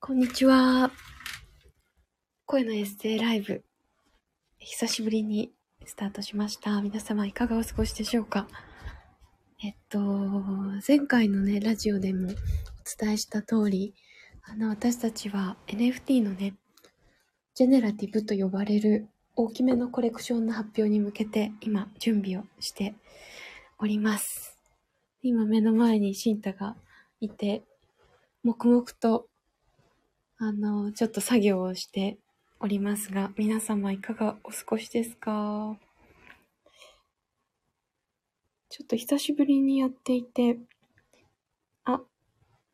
こんにちは。声のエッセイライブ。久しぶりにスタートしました。皆様いかがお過ごしでしょうか？えっと、前回のね、ラジオでもお伝えした通り、あの、私たちは NFT のね、ジェネラティブと呼ばれる大きめのコレクションの発表に向けて今準備をしております。今目の前にシンタがいて、黙々とあの、ちょっと作業をしておりますが、皆様いかがお過ごしですか？ちょっと久しぶりにやっていて、あ、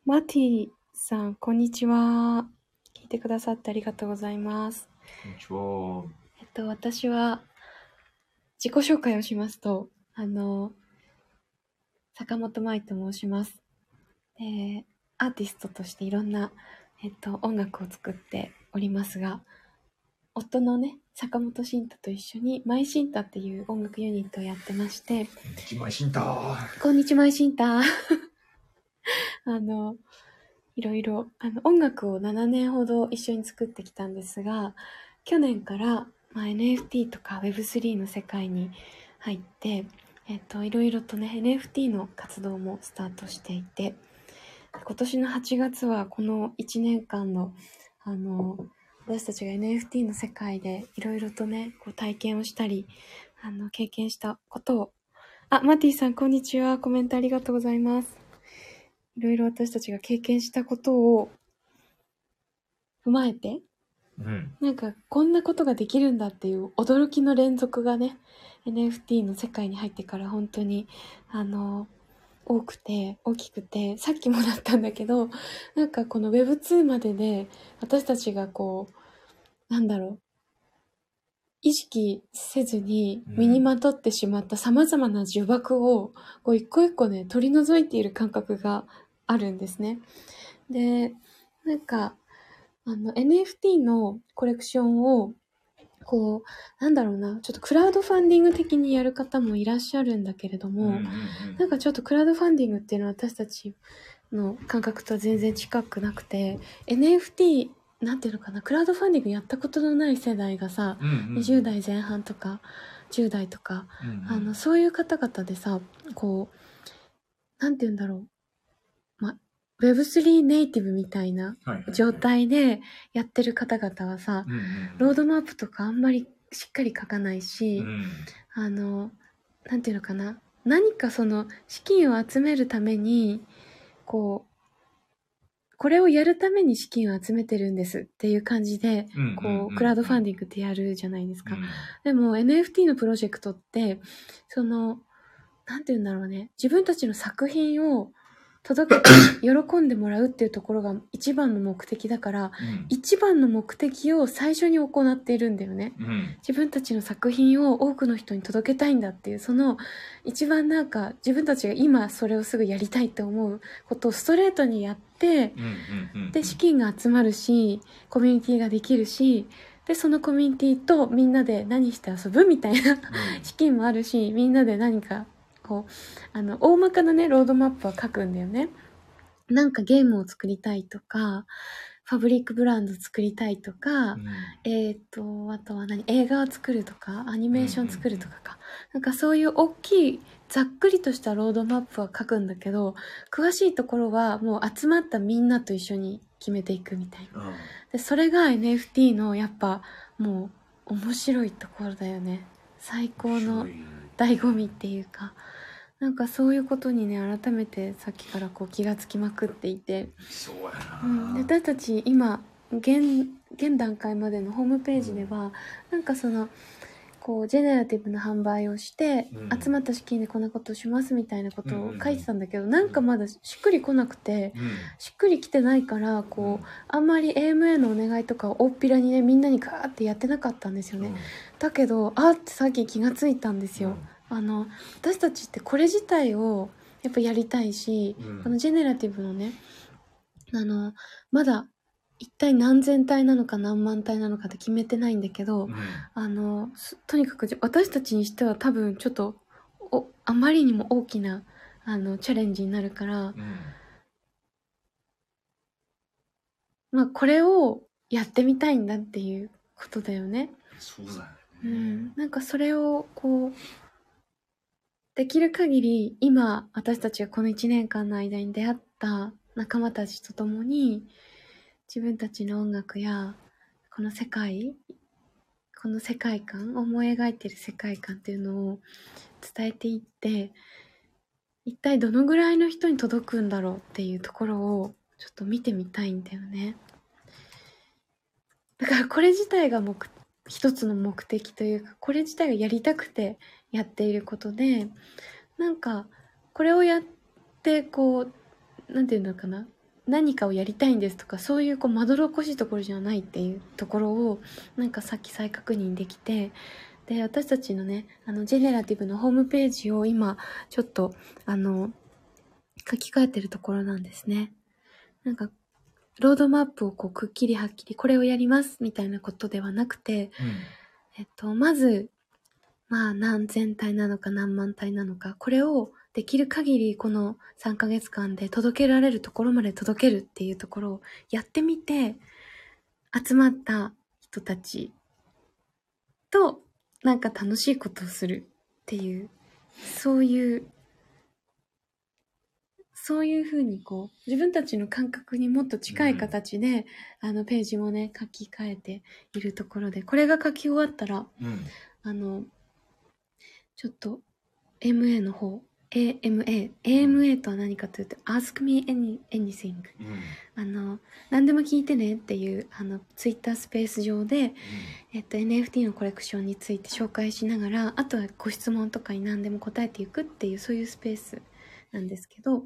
マティさん、こんにちは。聞いてくださってありがとうございます。こんにちは。えっと、私は、自己紹介をしますと、あの、坂本舞と申します。で、アーティストとしていろんな、えっと、音楽を作っておりますが、夫のね、坂本慎太と一緒に、マイシンタっていう音楽ユニットをやってまして、一枚シンター。こんにちは、マイシンタ。あの、いろいろ、あの、音楽を7年ほど一緒に作ってきたんですが、去年から、まあ、NFT とか Web3 の世界に入って、えっと、いろいろとね、NFT の活動もスタートしていて、今年の8月はこの1年間の、あの、私たちが NFT の世界でいろいろとね、こう体験をしたり、あの、経験したことを、あ、マティさん、こんにちは。コメントありがとうございます。いろいろ私たちが経験したことを踏まえて、うん。なんかこんなことができるんだっていう驚きの連続がね、NFT の世界に入ってから本当に、あの、多くて、大きくて、さっきもだったんだけど、なんかこの Web2 までで私たちがこう、なんだろう、意識せずに身にまとってしまった様々な呪縛を、こう一個一個ね、取り除いている感覚があるんですね。で、なんか、あの、NFT のコレクションを、こう、なんだろうな、ちょっとクラウドファンディング的にやる方もいらっしゃるんだけれども、なんかちょっとクラウドファンディングっていうのは私たちの感覚とは全然近くなくて、NFT、なんていうのかな、クラウドファンディングやったことのない世代がさ、20代前半とか10代とか、あの、そういう方々でさ、こう、なんて言うんだろう。ま、Web3 ネイティブみたいな状態でやってる方々はさ、ロードマップとかあんまりしっかり書かないし、あの、なんていうのかな。何かその資金を集めるために、こう、これをやるために資金を集めてるんですっていう感じで、こう、クラウドファンディングってやるじゃないですか。でも NFT のプロジェクトって、その、なんて言うんだろうね。自分たちの作品を届けて喜んでもらうっていうところが一番の目的だから、一番の目的を最初に行っているんだよね。自分たちの作品を多くの人に届けたいんだっていう、その一番なんか自分たちが今それをすぐやりたいって思うことをストレートにやって、で、資金が集まるし、コミュニティができるし、で、そのコミュニティとみんなで何して遊ぶみたいな資金もあるし、みんなで何か、こう、あの、大まかなね、ロードマップは書くんだよね。なんかゲームを作りたいとか、ファブリックブランド作りたいとか、えっ、と、あとは何映画を作るとか、アニメーション作るとかか。なんかそういう大きい、ざっくりとしたロードマップは書くんだけど、詳しいところはもう集まったみんなと一緒に決めていくみたいな。で、それが NFT のやっぱもう面白いところだよね。最高の醍醐味っていうか。なんかそういうことにね、改めてさっきからこう気がつきまくっていて。そうやうん、で私たち今現現段階までのホームページでは、なんかそのこうジェネラティブな販売をして、うん。集まった資金でこんなことをしますみたいなことをうんうんうん。書いてたんだけど、なんかまだしっくりこなくて、しっくりきてないからこう、あんまり AMA のお願いとかを大っぴらにねみんなにガーってやってなかったんですよね、だけどあーってさっき気がついたんですよ、あの私たちってこれ自体をやっぱやりたいし、うんこのジェネラティブのねあのまだ一体何千体なのか何万体なのかって決めてないんだけど、あのすとにかくじ私たちにしては多分ちょっとおあまりにも大きなあのチャレンジになるから、まあこれをやってみたいんだっていうことだよね。そうだよね。うん。なんかそれをこう、できる限り今私たちがこの1年間の間に出会った仲間たちと共に自分たちの音楽やこの世界この世界観思い描いてる世界観っていうのを伝えていって一体どのぐらいの人に届くんだろうっていうところをちょっと見てみたいんだよね。だからこれ自体が目一つの目的というかこれ自体がやりたくてやっていることでなんかこれをやってこうなんていうのかな何かをやりたいんですとかそういうこうまどろっこしいところじゃないっていうところをなんかさっき再確認できてで私たちのねあのジェネラティブのホームページを今ちょっとあの書き換えてるところなんですね。なんかロードマップをこうくっきりはっきりこれをやりますみたいなことではなくてえっと、まず、まあ何千体なのか何万体なのか、これをできる限りこの3ヶ月間で届けられるところまで届けるっていうところをやってみて、集まった人たちとなんか楽しいことをするっていう、そういう、そういうふうにこう、自分たちの感覚にもっと近い形で、あのページもね、書き換えているところで、これが書き終わったら、うん。あの、ちょっと MA の方、AMA、AMA とは何かというと、Ask me any, anything。うん。あの、何でも聞いてねっていう、あの、ツイッタースペース上で、えっと、NFT のコレクションについて紹介しながら、あとはご質問とかに何でも答えていくっていう、そういうスペースなんですけど、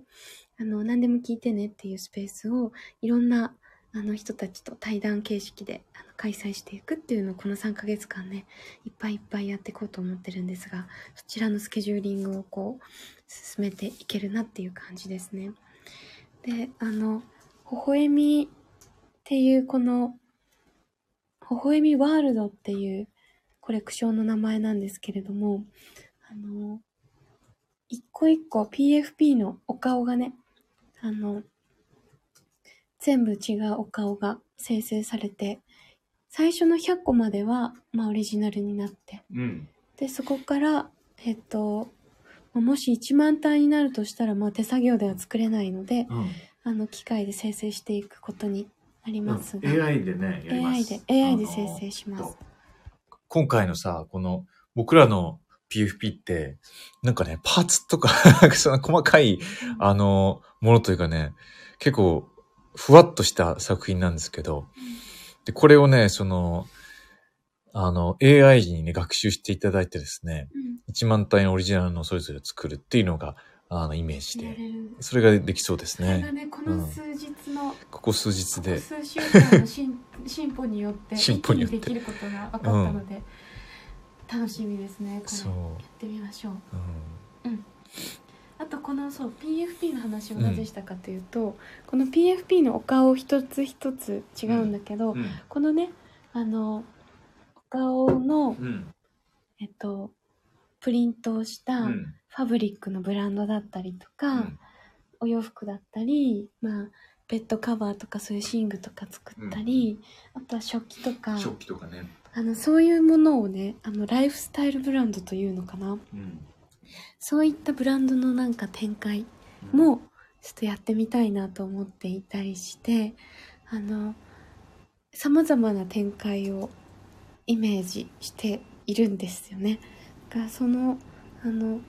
あの、何でも聞いてねっていうスペースを、いろんな、あの人たちと対談形式であの開催していくっていうのをこの3ヶ月間ね、いっぱいいっぱいやっていこうと思ってるんですが、そちらのスケジューリングをこう、進めていけるなっていう感じですね。で、あの、微笑みっていうこの、微笑みワールドっていうコレクションの名前なんですけれども、あの、一個一個 PFP のお顔がね、あの、全部違うお顔が生成されて、最初の100個までは、まあオリジナルになって、うん。で、そこから、えっと、まあもし1万単になるとしたら、まあ手作業では作れないので、うん。あの、機械で生成していくことになりますが、AI でね、やりま AI す。で、AI で生成します。今回のさ、この、僕らの PFP って、なんかね、パーツとか、なんかその細かい、あの、ものというかね、結構、ふわっとした作品なんですけど、で、これをね、その、あの、AI にね、学習していただいてですね、うん1万体のオリジナルのそれぞれ作るっていうのが、あの、イメージで。それができそうですね。ね、この数日の、ここ数日ここで。数週間の進 進歩によって、進歩によってできることが分かったので、楽しみですね、これ。そう。やってみましょう。うん。あとこのそう PFP の話をなぜしたかというと、この PFP のお顔一つ一つ違うんだけど、うん。このねあのお顔の、うん。えっと、プリントをしたフうん。ァブリックのブランドだったりとか、うんお洋服だったり、まあ、ベッドカバーとかそういう寝具とか作ったり、あとは食器とか食器とかね。あのそういうものをねあのライフスタイルブランドというのかなうん。そういったブランドのなんか展開もちょっとやってみたいなと思っていたりしてあのさまざまな展開をイメージしているんですよね。だからそのあの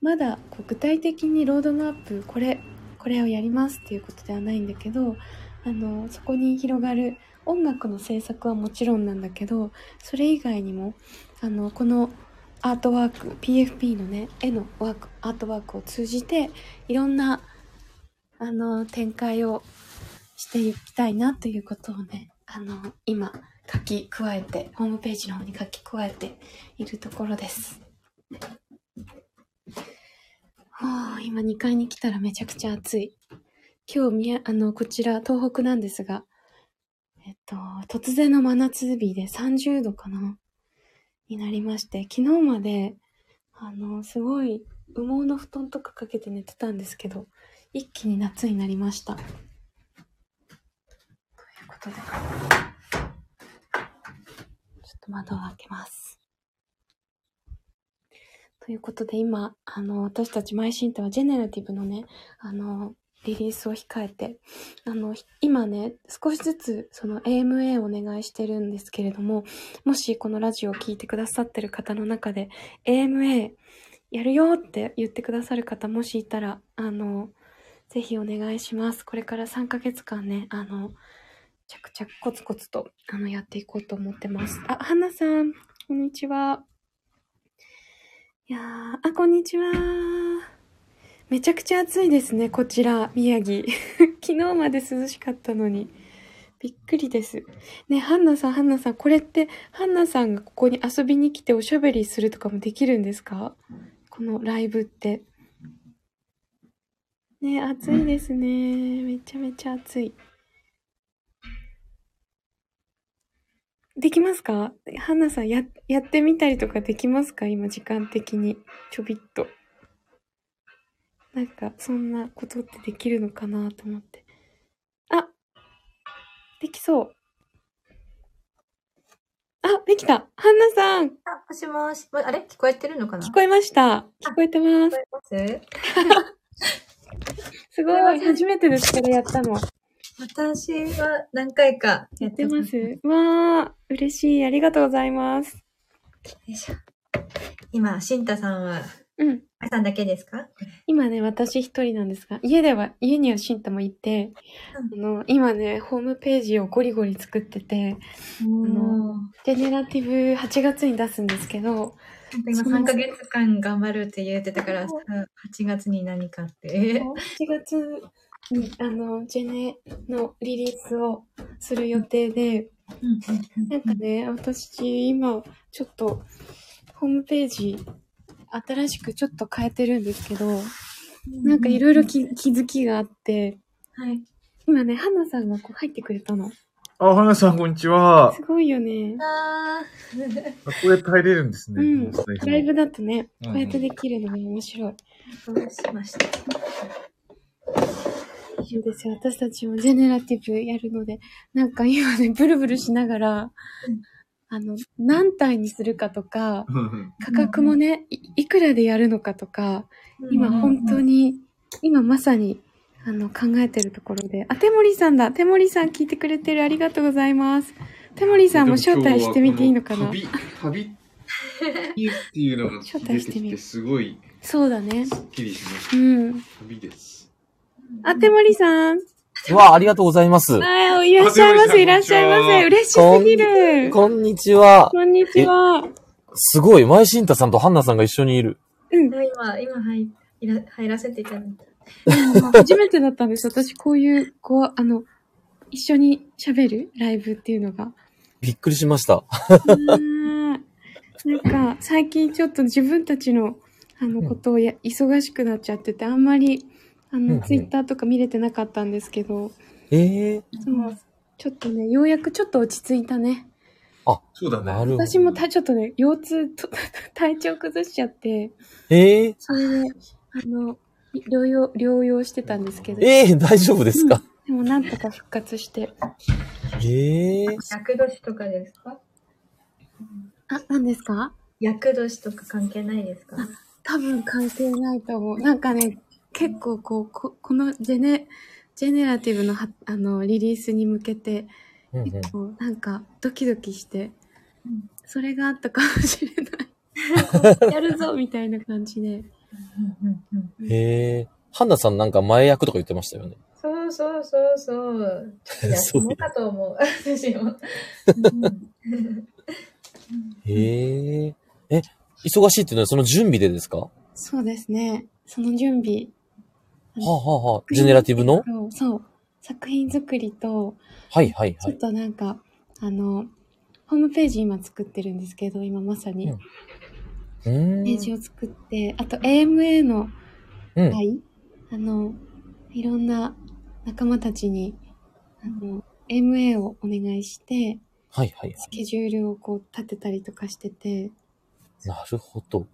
まだこう具体的にロードマップこれこれをやりますっていうことではないんだけどあのそこに広がる音楽の制作はもちろんなんだけどそれ以外にもあのこのアートワーク PFP のね絵のワークアートワークを通じていろんなあの展開をしていきたいなということをねあの今書き加えてホームページの方に書き加えているところです。はあ、今2階に来たらめちゃくちゃ暑い。今日みや、あの、こちら東北なんですが、えっと、突然の真夏日で30度かなになりまして、昨日まで、あの、すごい羽毛の布団とかかけて寝てたんですけど、一気に夏になりました。ということで。ちょっと窓を開けます。ということで、今、あの、私たちマイシンタはジェネラティブのね、あの、リリースを控えて、あの、今ね、少しずつその AMA をお願いしてるんですけれども、もしこのラジオを聞いてくださってる方の中で、AMA やるよって言ってくださる方もしいたら、あの、ぜひお願いします。これから3ヶ月間ね、あの、着々コツコツと、あの、やっていこうと思ってます。あ、はなさん、こんにちは。いや、あ、こんにちは。めちゃくちゃ暑いですね、こちら、宮城。昨日まで涼しかったのに。びっくりです。ね、ハンナさん、ハンナさん、これって、ハンナさんがここに遊びに来ておしゃべりするとかもできるんですか？このライブって。ね、暑いですね。めちゃめちゃ暑い。できますか？ハンナさん、や、やってみたりとかできますか？今、時間的に。ちょびっと。なんか、そんなことってできるのかなと思って。あできそう。あ、できたハンナさんあ、もしもし。あれ？聞こえてるのかな？聞こえました聞こえてます。聞こえます？すごい初めてです、これやったの。私は何回かやってます。わー、嬉しい。ありがとうございます。よいしょ今、シンタさんは、うん。あさんだけですか？今ね、私一人なんですが、家では、家にはシンタもいて、あの、今ね、ホームページをゴリゴリ作ってて、もう、ジェネラティブ8月に出すんですけど、今3ヶ月間頑張るって言ってたから、さ8月に何かって。8月に、あの、ジェネのリリースをする予定で、なんかね、私、今、ちょっと、ホームページ、新しくちょっと変えてるんですけど、なんかいろいろ気気づきがあって、はい。今ね、花さんがこう入ってくれたの。あ、花さん、こんにちは。すごいよね。あこうやって入れるんですね。うんライブだとね、うんこうやってできるのが面白い。ー、どうしました。いいですよ。私たちもジェネラティブやるので、なんか今ね、ブルブルしながら、あの、何体にするかとか、価格もね、いいくらでやるのかとか、今本当に、今まさに、あの、考えてるところで。あ、テモリさんだ。テモリさん聞いてくれてる。ありがとうございます。テモリさんも招待してみていいのかな？旅、旅っていうのが 招待してみるすごいそうだね。スッキリしましうん。た。旅です。あ、テモリさん。う わ、ありがとうございます。あ、いらっしゃいませ、いらっしゃいませ。嬉しすぎる。こんにちは。こんにちは。すごい、前新太さんとハンナさんが一緒にいる。うん。今、今入いら入らせていただいた。初めてだったんです。私、こういう、こう、あの、一緒に喋るライブっていうのが。びっくりしました。なんか、最近ちょっと自分たちの、あの、ことをや、忙しくなっちゃってて、あんまり、あの、うんうん。ツイッターとか見れてなかったんですけど、ええそう、ちょっとね、ようやくちょっと落ち着いたね。そうだね。なるほど。私もた、ちょっとね、腰痛と、体調崩しちゃって、ええそれで、あの、療養、療養してたんですけど、ええ大丈夫ですか、でもなんとか復活して。ええ厄年とかですか？あ、何ですか？厄年とか関係ないですか？多分関係ないと思う。なんかね、結構こう、ここのジェネ、ジェネラティブのはあのリリースに向けて、結構なんかドキドキして、うんそれがあったかもしれない。やるぞみたいな感じで。へえハンナさんなんか前役とか言ってましたよね。そうそうそうそう。ちょっと休もうかと思う。私も。へええ、忙しいっていうのはその準備でですか？はそうですね。その準備。あ、はあはあ、ジェネラティブの？そう。作品作りと、はいはいはい。ちょっとなんか、あの、ホームページ今作ってるんですけど、今まさに。うん。ページを作って、あと AMA のうん。会、あの、いろんな仲間たちに、あの、AMA をお願いして、はいはいはスケジュールをこう立てたりとかしてて、い。なるほど。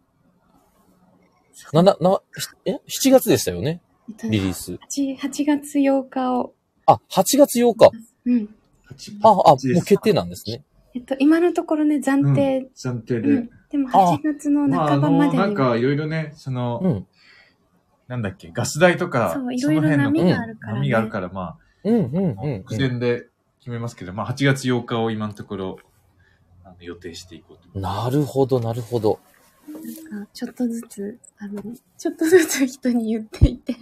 な、な、な、え ?7 月でしたよね？リリース。8, 8月8日を、あ、8月8日。うん、8あ、あ、もう決定なんですね。えっと、今のところね、暫定、暫定で。うん。でもあ8月のまあ、あ半ばまの、でにはなんかいろいろね、その、うん。なんだっけ、ガス代とか、そういろいろの辺の波があるからね波があるから、まうん、うん、あ、うん。目前で決めますけど、まあ、8月8日を今のところ、あの予定していこうと。なるほど、なるほど。なんかちょっとずつ、あの、ちょっとずつ人に言っていて。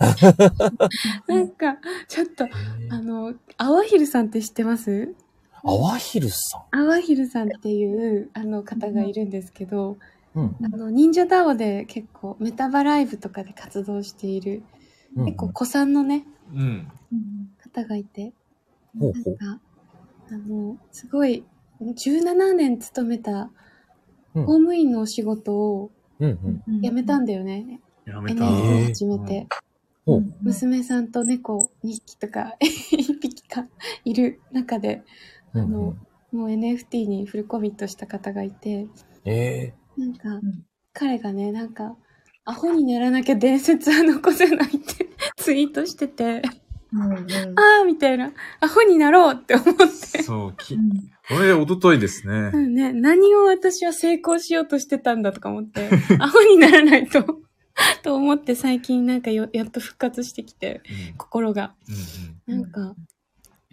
なんか、ちょっと、あの、アワヒルさんって知ってます？アワヒルさアワヒルさんっていう、あの方がいるんですけど、ん。うん。あの、忍者ダオで結構メタバライブとかで活動している、うん結構子さんのね、うん。方がいて。なんか、あの、すごい、17年勤めたうん公務員のお仕事をうん、うん。辞めたんだよね。やめた。NHK 始めて。娘さんと猫2匹とか 1匹かいる中で、うんあのもう NFT にフルコミットした方がいて、えなんか、ん。彼がね、なんか、アホにならなきゃ伝説は残せないって ツイートしてて、うんうん。あーみたいな、アホになろうって思って。そう、き、うん。これ、一昨日ですね。う。んね、何を私は成功しようとしてたんだとか思って、アホにならないと、と思って最近なんかよやっと復活してきて、うん心が。うんなんか、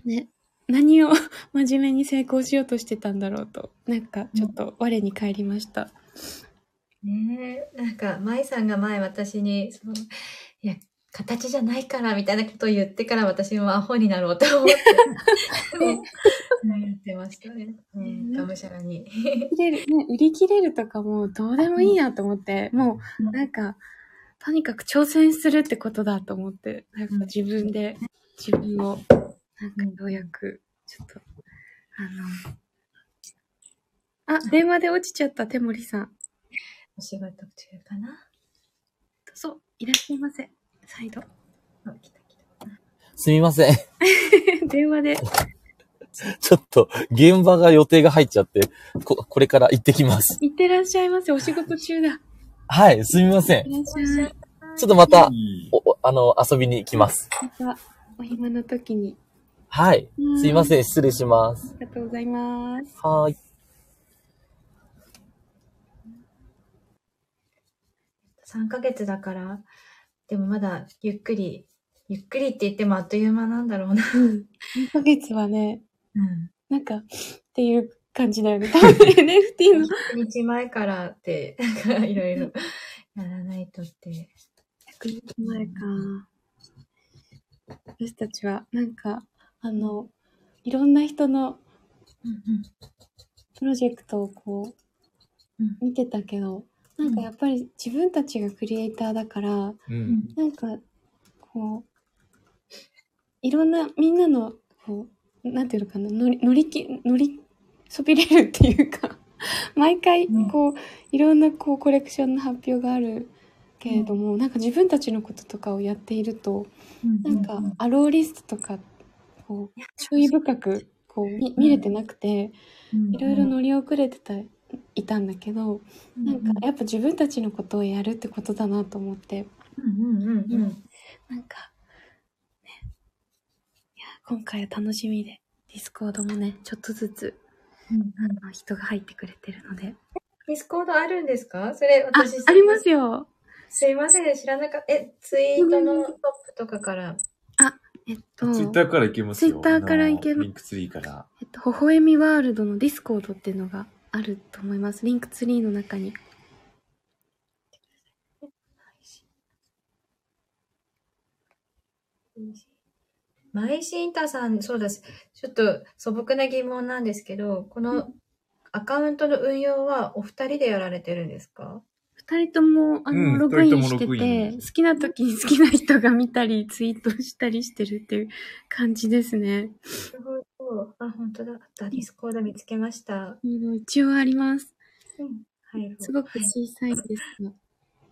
ね、何を 真面目に成功しようとしてたんだろうと、なんかちょっと我に返りました。ねえ、なんか、舞さんが前私に、その、いや、形じゃないから、みたいなことを言ってから私もアホになろうと思って、言ってましたね。ねがむしゃらに。売り切れる、ね、売り切れるとかもうどうでもいいやと思って、もうなんか、とにかく挑戦するってことだと思って、なんか自分で、自分を、なんかようやく、ちょっと、あの、あ、電話で落ちちゃった、手森さん。お仕事中かな？どうぞ、いらっしゃいませ。再度。あ、来た来た。すみません。電話で。ちょっと、現場が予定が入っちゃって、こ、これから行ってきます。行ってらっしゃいませ。お仕事中だ。はい、すみません。いらっしゃい。ちょっとまた、お、おあの、遊びに来ます。また、お暇の時に。はい。すいません、失礼します。ありがとうございます。はーい。3ヶ月だから、でもまだゆっくり、ゆっくりって言ってもあっという間なんだろうな。うん。2ヶ月はね、うん。なんか、っていう感じだよね。多分 NFT の1日前からって、なんかいろいろやらないとって。100日前か。私たちは、なんか、あの、いろんな人のうんプロジェクトをこう、うん見てたけど、なんかやっぱり自分たちがクリエイターだから、う。うんん。なんか、こう、いろんな、みんなの、こう、なんていうのかな、乗り、乗りき、乗り、そびれるっていうか、毎回うん、こう、いろんな、こう、コレクションの発表があるけれども、なんか自分たちのこととかをやっていると、なんか、アローリストとか、こう、注意深く、こう、み見れてなくて、いろいろ乗り遅れてた、いたんだけど、なんか、やっぱ自分たちのことをやるってことだなと思って、うんうんうん。うん。なんか、ね。いや、今回は楽しみで、ディスコードもね、ちょっとずつ、うんあの、人が入ってくれてるので。ディスコードあるんですか？それあ私、ありますよ。すいません、知らなかった。え、ツイートのトップとかから。えっと、ツイッターからいけますよ。ツイッターからいけまあのリンクツリーから。えっと、微笑みワールドのディスコードっていうのがあると思います。リンクツリーの中に。マイシンタさん、そうです。ちょっと素朴な疑問なんですけど、このアカウントの運用はお二人でやられてるんですか？二人とも、あの、うんログイン二人してともログインて、好きな時に好きな人が見たり、ツイートしたりしてるっていう感じですね。なるほど。あ、本当だ。あった。ディスコード見つけました。一応あります。うん。はい。すごく小さいですが。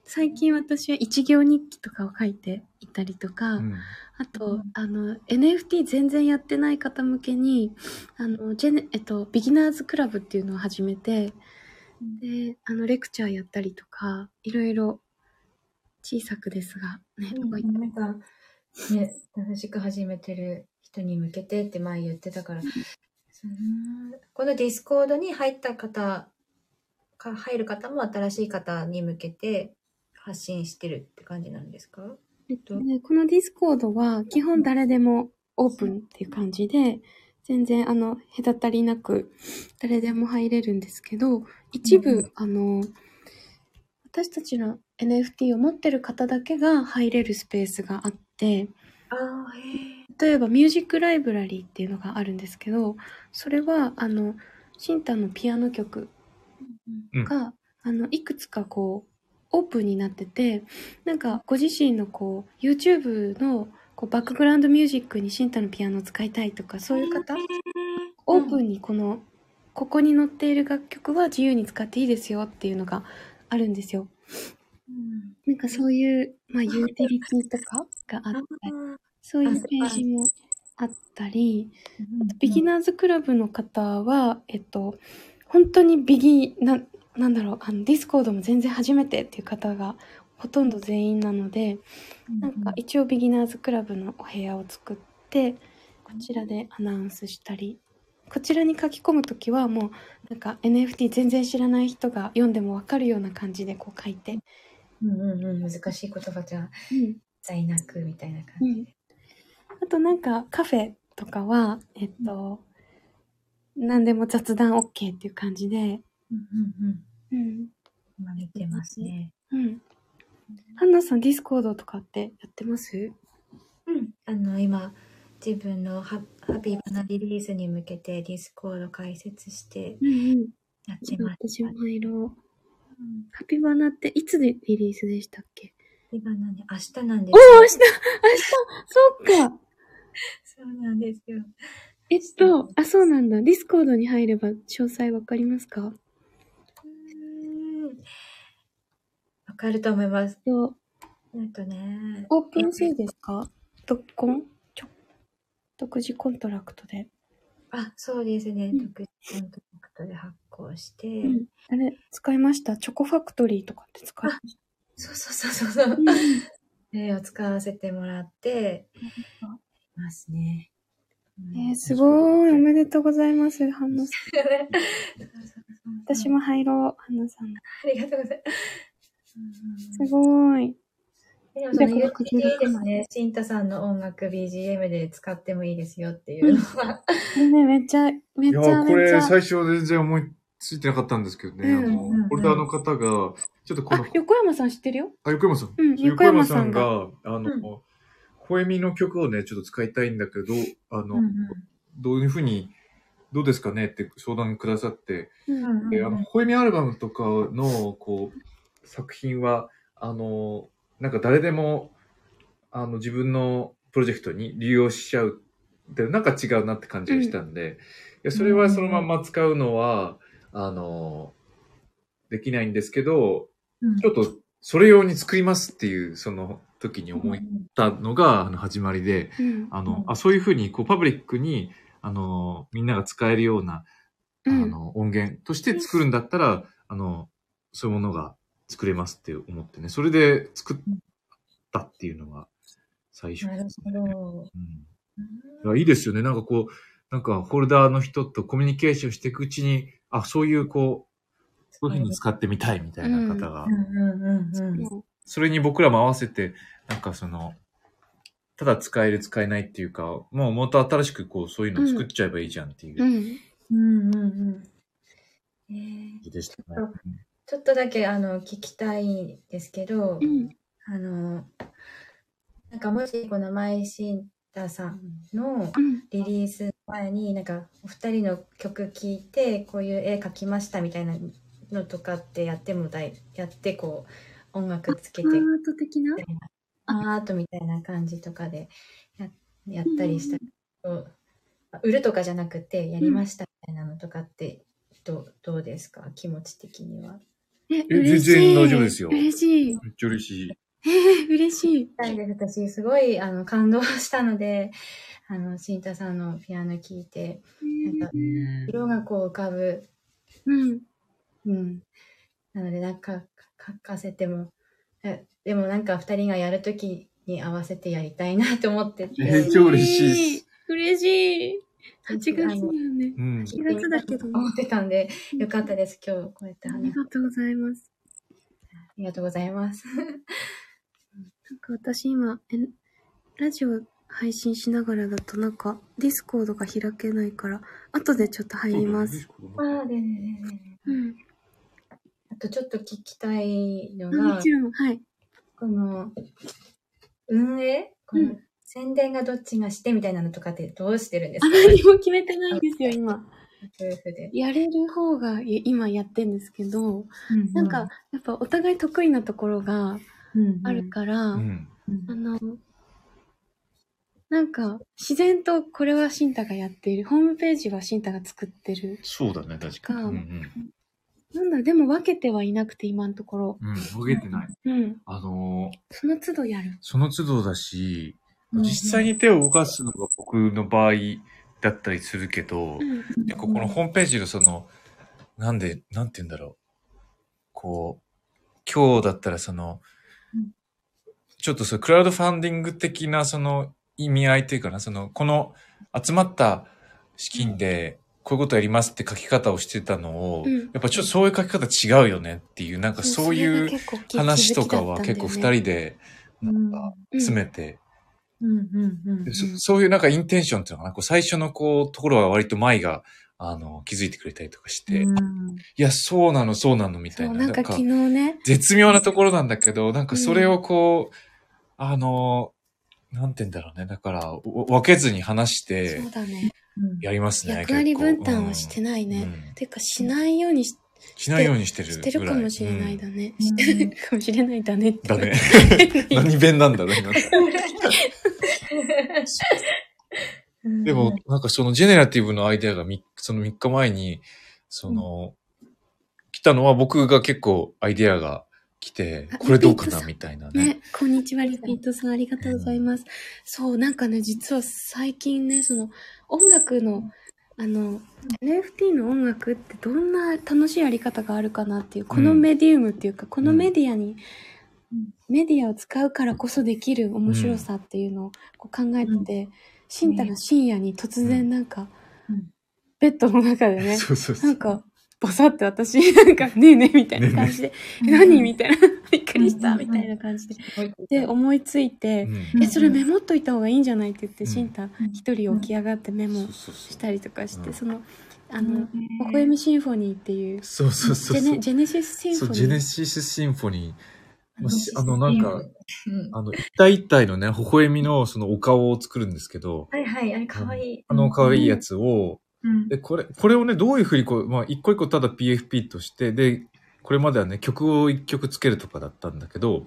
最近私は一行日記とかを書いていたりとか、うん。あと、うんあの、NFT 全然やってない方向けに、あの、ジェネ、えっと、ビギナーズクラブっていうのを始めて、で、あの、レクチャーやったりとか、いろいろ小さくですが、ね、動いてなんか、ね、新しく始めてる人に向けてって前言ってたから、そのこのディスコードに入った方、か入る方も新しい方に向けて発信してるって感じなんですか？えっとね、このディスコードは基本誰でもオープンっていう感じで、全然あの、隔たりなく誰でも入れるんですけど、一部、うんあの、私たちの NFT を持ってる方だけが入れるスペースがあって、ああ、へ例えばミュージックライブラリーっていうのがあるんですけど、それはあの、シンタのピアノ曲が、あの、いくつかこう、オープンになってて、なんかご自身のこう、YouTube のこうバックグラウンドミュージックにシンタのピアノを使いたいとか、そういう方、オープンにこの、ここに載っている楽曲は自由に使っていいですよっていうのがあるんですよ。うん。なんかそういう、まあ、ユーティリティとかがあったり、そういうページもあったり、ビギナーズクラブの方は、えっと、本当にビギな、なんだろう、あの、ディスコードも全然初めてっていう方がほとんど全員なので、なんか一応ビギナーズクラブのお部屋を作って、こちらでアナウンスしたり、こちらに書き込むときはもう、なんか NFT 全然知らない人が読んでもわかるような感じでこう書いて、うんうんうん、難しい言葉じゃうん在なくみたいな感じで。あとなんかカフェとかは、えっと、何でも雑談 OK っていう感じで、うんうんうん。うん。今見てますね。うん。ハンナさん、ディスコードとかってやってます？うん。あの、今、自分のハハピーバナリリースに向けてディスコード開設してうんうん。やってます。私も入ろう。うんハピバナっていつでリリースでしたっけ？ハピバナね、明日なんでおお、す明日明日そっか そうなんですよ。えっと、あ、そうなんだ。 Discord に入れば詳細わかりますかうーんわかると思います。となんとね。 OpenSea ですか？独コンちょ独自コントラクトで。あ、そうですね。うん独自コントラクトで発行して。うん。あれ、使いました？ Chocofactory とかって使いましそうそうそうそうそう。たうん えを使わせてもらっていますね。えー、すごい。おめでとうございます、ハンナさん。私も入ろう、ハンナさんの。ありがとうございます。すごい。でもそのじゃあこの UTT ですね。シンタさんの音楽 BGM で使ってもいいですよっていうのは。ね、めっちゃ、めっちゃいや、これ。最初全然思いついてなかったんですけどね。あうんのうんうん、ホルダーの方が、ちょっとこのあ、、横山さん知ってるよ？あ、横山さん。うんそう横山さんがあの、ホエミの曲をね、ちょっと使いたいんだけど、あの、うんどういうふうに、どうですかねって相談くださって、うんうんで、あの、ホエミアルバムとかの、こう、作品は、あの、なんか誰でも、あの、自分のプロジェクトに利用しちゃうって、なんか違うなって感じがしたんで、いや、それはそのまま使うのは、あの、できないんですけど、うん。ちょっと、それ用に作りますっていう、その時に思ったのが、あの、始まりで、うん。あの、うん。あ、そういうふうに、こう、パブリックに、あの、みんなが使えるような、あうん。の、音源として作るんだったら、あの、そういうものが作れますって思ってね、それで作ったっていうのが最初なる。ほど。うん、いやいいですよね。なんかこう、なんかホルダーの人とコミュニケーションしていくうちに、あ、そういうこう、そういうふうに使ってみたいみたいな方が、うんうんうんうん。もそれに僕らも合わせて、なんかその、ただ使える使えないっていうか、もうもっと新しくこう、そういうのを作っちゃえばいいじゃんっていうううん。うんうんうん。えー感じでしたね。ちょっとだけあの聞きたいんですけど、うん。あの、なんかもしこのマイシンタさんのうん。リリース前になんかお二人の曲聴いてこういう絵描きましたみたいなのとかってやってもだいやってこう音楽つけてアート的な？アートみたいな感じとかでややったりしたり、売るとかじゃなくてやりましたみたいなのとかってどうどうですか？気持ち的には。え、全嬉しい。然大丈夫ですよ嬉しい。めっちゃ嬉しい。えー、嬉しい。はいです私すごいあの感動したのであの新太さんのピアノ聴いてなんか色がこう浮かぶ、うん。うん、なのでなんか書かせてもえでもなんか二人がやるときに合わせてやりたいなと思ってて。めっちゃ嬉しい。嬉しい。8月だよね。うん。8月だけどね思ってたんで、よかったです。今日こうやってあ話りがとうございます。ありがとうございます。なんか私今、えラジオ配信しながらだとなんか、 Discord が開けないから、後でちょっと入ります。ああ、でね。うん。あとちょっと聞きたいのあがも、ちろん、はい。この、運営？このうん宣伝がどっちがしてみたいなのとかってどうしてるんですあか何も決めてないんですよ、今。夫婦で。やれる方がい今やってんですけど、なんか、やっぱお互い得意なところがあるから、うん。うんあの、なんか、自然とこれはシンタがやっている。ホームページはシンタが作ってる。そうだね、確かに。かうんうん。なんだろう、でも分けてはいなくて、今のところ。うん、ほげてない。うん。あのーその都度やる。その都度だし、うん実際に手を動かすのが僕の場合だったりするけど、うん。結構このホームページのその、なんで、なんて言うんだろう。こう、今日だったらそのうん、ちょっとそう、クラウドファンディング的なその意味合いというかな、その、この集まった資金で、こういうことやりますって書き方をしてたのを、うん。やっぱちょっとそういう書き方違うよねっていう、なんかそういう話とかは結構二人で、なんか詰めて、そそういうなんかインテンションっていうのかな、こう最初のこう、ところは割と舞が、あの、気づいてくれたりとかして、いうんや、そうなの、そうなの、みたそ、いうな。なんか昨日ね、絶妙なところなんだけど、なんかそれをこう、あの、なんて言うんだろうね。だから、わ分けずに話してそう、だね。うんやりますね。役割分担はしてないね。うんてか、しないようにししないようにしてるしてるかもしれないだね。うんしてるかもしれないだね。だね。何弁なんだろう今 でも、なんかそのジェネラティブのアイデアがみその3日前に、その、来たのは僕が結構アイデアが来てあ、これどうかなみたいなね。ね、こんにちは、リピートさん、ありがとうございます。そう、なんかね、実は最近ね、その、音楽の、あの、NFT の音楽ってどんな楽しいやり方があるかなっていう、このメディウムっていうか、このメディアに、うんメディアを使うからこそできる面白さっていうのをこう考えてて、シンタが深夜に突然なんか、うんベッドの中でね、そうそうそう。なんか、ボサって私、なんか、ねえねえみたいな感じで、え何みたいな、びっくりしたうんみたいな感じで。でで、思いついて、うんえ、それメモっといた方がいいんじゃないって言って、うんシンタ一人起き上がってメモしたりとかして、うんその、あの、微笑みシンフォニーっていう、そうそうそうそうジェネ。シスシンフォニー。ジェネシスシンフォニー。まあの、なんか、うんあの、一体一体のね、微笑みのそのお顔を作るんですけど、はいはい、あれかわいい。あの可愛いやつを、うん。で、これ、これをね、どういうふうにこう、まあ、一個一個ただ PFP として、で、これまではね、曲を一曲つけるとかだったんだけど、はい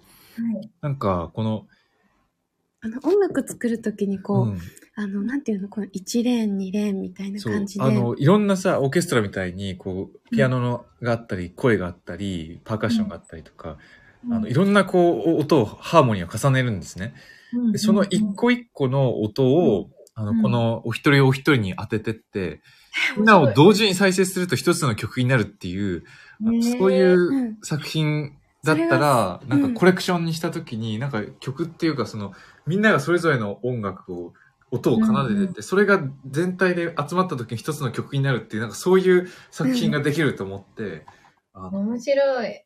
なんか、この、あの、音楽作るときにこう、うんあの、なんていうの、この1レーン、2レーンみたいな感じ、で。あの、いろんなさ、オーケストラみたいに、こう、ピアノのがあったり、声があったり、パーカッションがあったりとか、あの、いろんなこう、音を、ハーモニーを重ねるんですね。うんでその一個一個の音を、あの、うん。このお一人お一人に当ててって、みんなを同時に再生すると一つの曲になるっていう、そういううん。作品だったらは、なんうん。かコレクションにしたときに、なんか曲っていうかその、みんながそれぞれの音楽を、音を奏でてて、それが全体で集まった時に一つの曲になるっていう、なんかそういう作品ができると思って、面白い。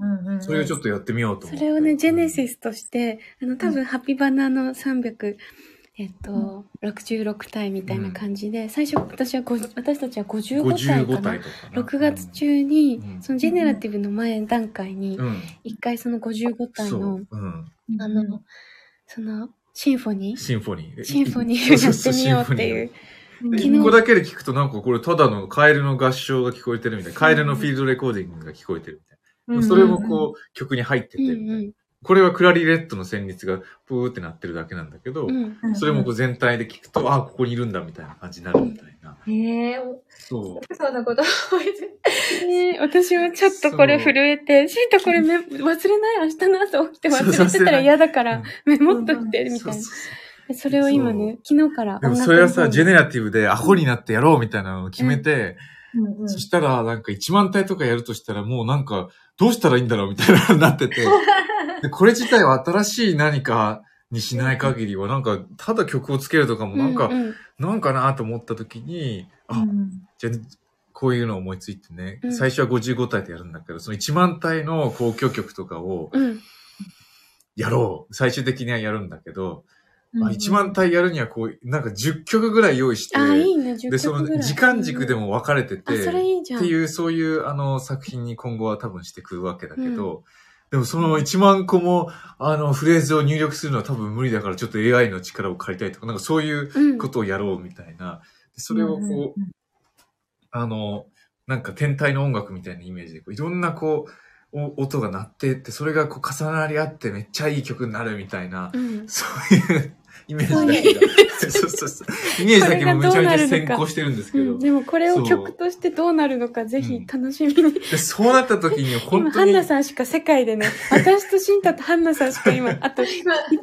うん。うんうんうんそれをちょっとやってみようと思って。それをね、ジェネシスとして、あの、多分、ハピバナの300、えっと、66体みたいな感じで、最初、私はご、私たちは55体か55な体。とかな。6月中に、うんそのジェネラティブの前段階にう、ん。一回その55体そのう。、うん。あの、その、シンフォニーシンフォニー。シンフォニーをやってみようっていう。うん昨日一個だけで聞くとなんかこれただのカエルの合唱が聞こえてるみたいな。カエルのフィールドレコーディングが聞こえてる。それもこう曲に入ってて。これはクラリネットの旋律がプーってなってるだけなんだけど、それもこう全体で聞くと、ああ、ここにいるんだみたいな感じになるみたいな。へえ、そう。そんなこと覚えてねえ私はちょっとこれ震えて、シンタこれめ忘れない明日の朝起きて忘れてたら嫌だからメモっといて、みたいな。でそれを今ね、昨日からでもそれはさ、ジェネララティブでアホになってやろうみたいなのを決めて、うんうん。そしたらなんか1万体とかやるとしたらもうなんかどうしたらいいんだろうみたいなのになってて、でこれ自体は新しい何かにしない限りは、なんか、ただ曲をつけるとかもなんか、うんうん。なんかなと思った時に、あ、うん。じゃあ、こういうのを思いついてね、うん。最初は55体でやるんだけど、その1万体の交響曲とかをうん。やろう。最終的にはやるんだけど、うんあ1万体やるにはこう、なんか10曲ぐらい用意して、あ、いいね、10で、そ。の時間軸でも分かれてて、あ、それいいじゃん。っていう、そういう、あの、作品に今後は多分してくるわけだけど、でもその1万個も、あの、フレーズを入力するのは多分無理だから、ちょっと AI の力を借りたいとか、なんかそういううんことをやろうみたいな。でそれをこう、あの、なんか天体の音楽みたいなイメージで、こういろんなこう、お音が鳴ってって、それがこう重なり合ってめっちゃいい曲になるみたいな、うん。そういうイメージだけが、そうそうそう。イメージだけもめちゃめちゃ先行してるんですけどうん、。でもこれを曲としてどうなるのかぜひ楽しみに。で、そうなった時に本今、当に、ハンナさんしか世界でね、私とシンタとハンナさんしか今、あと、リ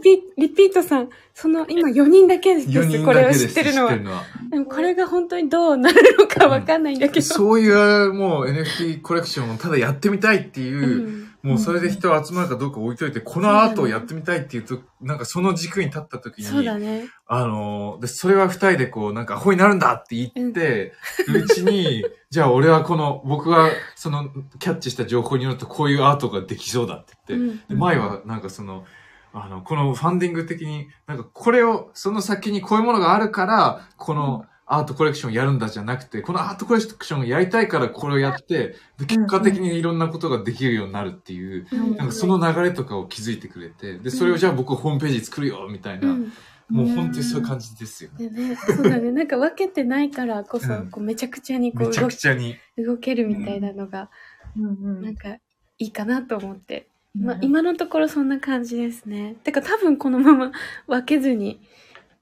ピ、リピートさん、その今4人だけです、4人これをだけです知ってるのは。は。でもこれが本当にどうなるのかわかんないんだけど。そういうもう NFT コレクションをただやってみたいっていう、うんもうそれで人集まるかどうか置いといて、このアートをやってみたいっていうと、なんかその軸に立った時に、そうだね。あの、で、それは二人でこう、なんかアホになるんだって言って、うちに、じゃあ俺はこの、僕がそのキャッチした情報によるとこういうアートができそうだって言って、うん。で、前はなんかその、あの、このファンディング的に、なんかこれを、その先にこういうものがあるから、このアートコレクションやるんだじゃなくて、このアートコレクションをやりたいからこれをやって、で結果的にいろんなことができるようになるっていう、うんなんかその流れとかを気づいてくれて、で、それをじゃあ僕ホームページ作るよ、みたいな、うん。もう本当にそういう感じですよね。でね、そうだね。なんか分けてないからこそ、うんこうめちゃくちゃにこう動。動けるみたいなのが、うんなんかいいかなと思って。うんまあ、今のところそんな感じですね。てか多分このまま分けずに、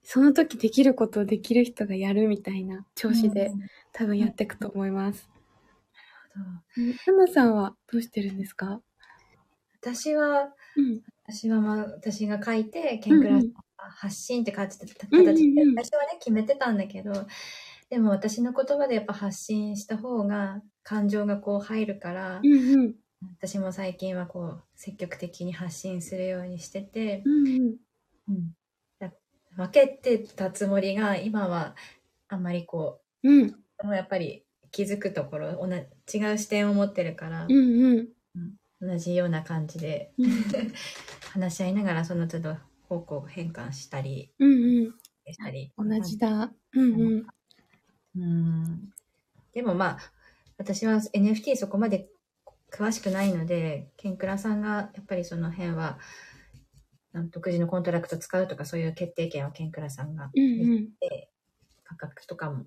その時できることをできる人がやるみたいな調子で、うん多分やっていくと思います。うんうん花さんはどうしてるんですか？私は、うん。私はまあ、私が書いて、ケンクラ発信って形で、形うんで、うんうん最初はね、決めてたんだけど、でも私の言葉でやっぱ発信した方が、感情がこう入るから、うんうん。私も最近はこう、積極的に発信するようにしてて、うんうん。うんだ分けてたつもりが、今はあんまりこうん。う、もうやっぱり気づくところ、おな違う視点を持ってるからう、んうん。同じような感じでうん 話し合いながらその都度方向変換したりうんしたり。うん。同じだ。うんうん。うん。でもまあ、私は NFT そこまで詳しくないので、ケンクラさんがやっぱりその辺は、独自のコントラクト使うとかそういう決定権はケンクラさんがうんうん。で、価格とかも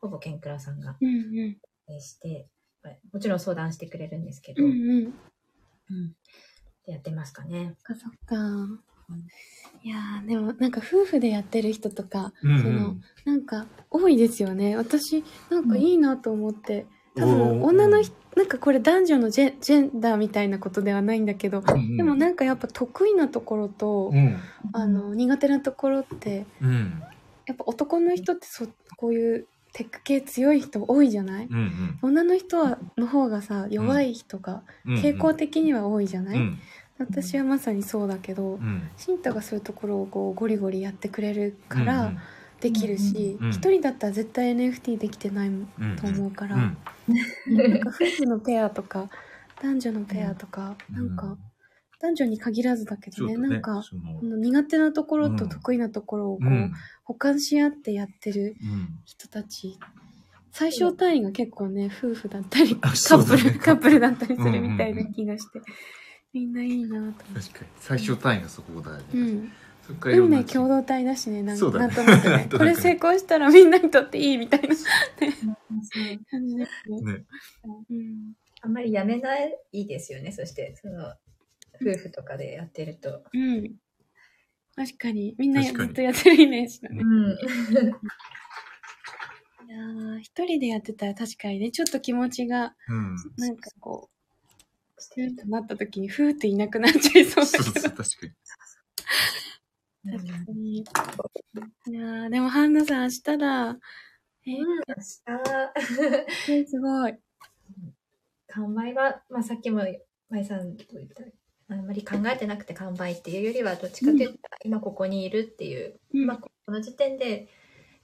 ほぼケンクラさんがうんうん。えーして、もちろん相談してくれるんですけど、うんうん。うんやってますかね。そっかそっか。いやー、でもなんか夫婦でやってる人とか、うんうんその、なんか多いですよね。私、なんかいいなと思って。多お分ー女の人、なんかこれ男女のジェジェンダーみたいなことではないんだけど、うんでもなんかやっぱ得意なところと、うん。あの、苦手なところって、うん。やっぱ男の人ってそ、こういうテック系強い人多いじゃない、うん女の人はの方がさ、弱い人がうん。傾向的には多いじゃない、うん。私はまさにそうだけど、うん。シンタがそういうところをこうゴリゴリやってくれるからできるしうんうん一、人だったら絶対 NFT できてないうん、と思うから、うん。なんか夫婦のペアとか男女のペアとか、うんなんか男女に限らずだけどねね。なんか苦手なところとうん得意なところをこう、うん。補完し合ってやってるうん。人たち最小単位が結構ね夫婦だったりカップル、だね カップルだったりするみたいな気がして、みんないいなと。確かに。最小単位がそこだよね。うんそっからいろんな運命共同体だしね、なんそうだねなんとなく なねん。となくねこれ成功したらみんなにとっていいみたいな感じですね。ね。うん。あんまりやめないですよね、そして、その、夫婦とかでやってると。うん。確かに、みんなず確かにっとやってるイメージだね。ん。いやー一人でやってたら確かにね、ちょっと気持ちが、うん。なんかこう、ステーとなった時に、ふーっていなくなっちゃいそうそうそう。確かに。確かに。いやーでも、ハンナさん明日だ。え、明日、えすごい。完売は、まあさっきも、まいさんと言った、あんまり考えてなくて完売っていうよりはどっちかというと今ここにいるっていう、うんまあ、この時点で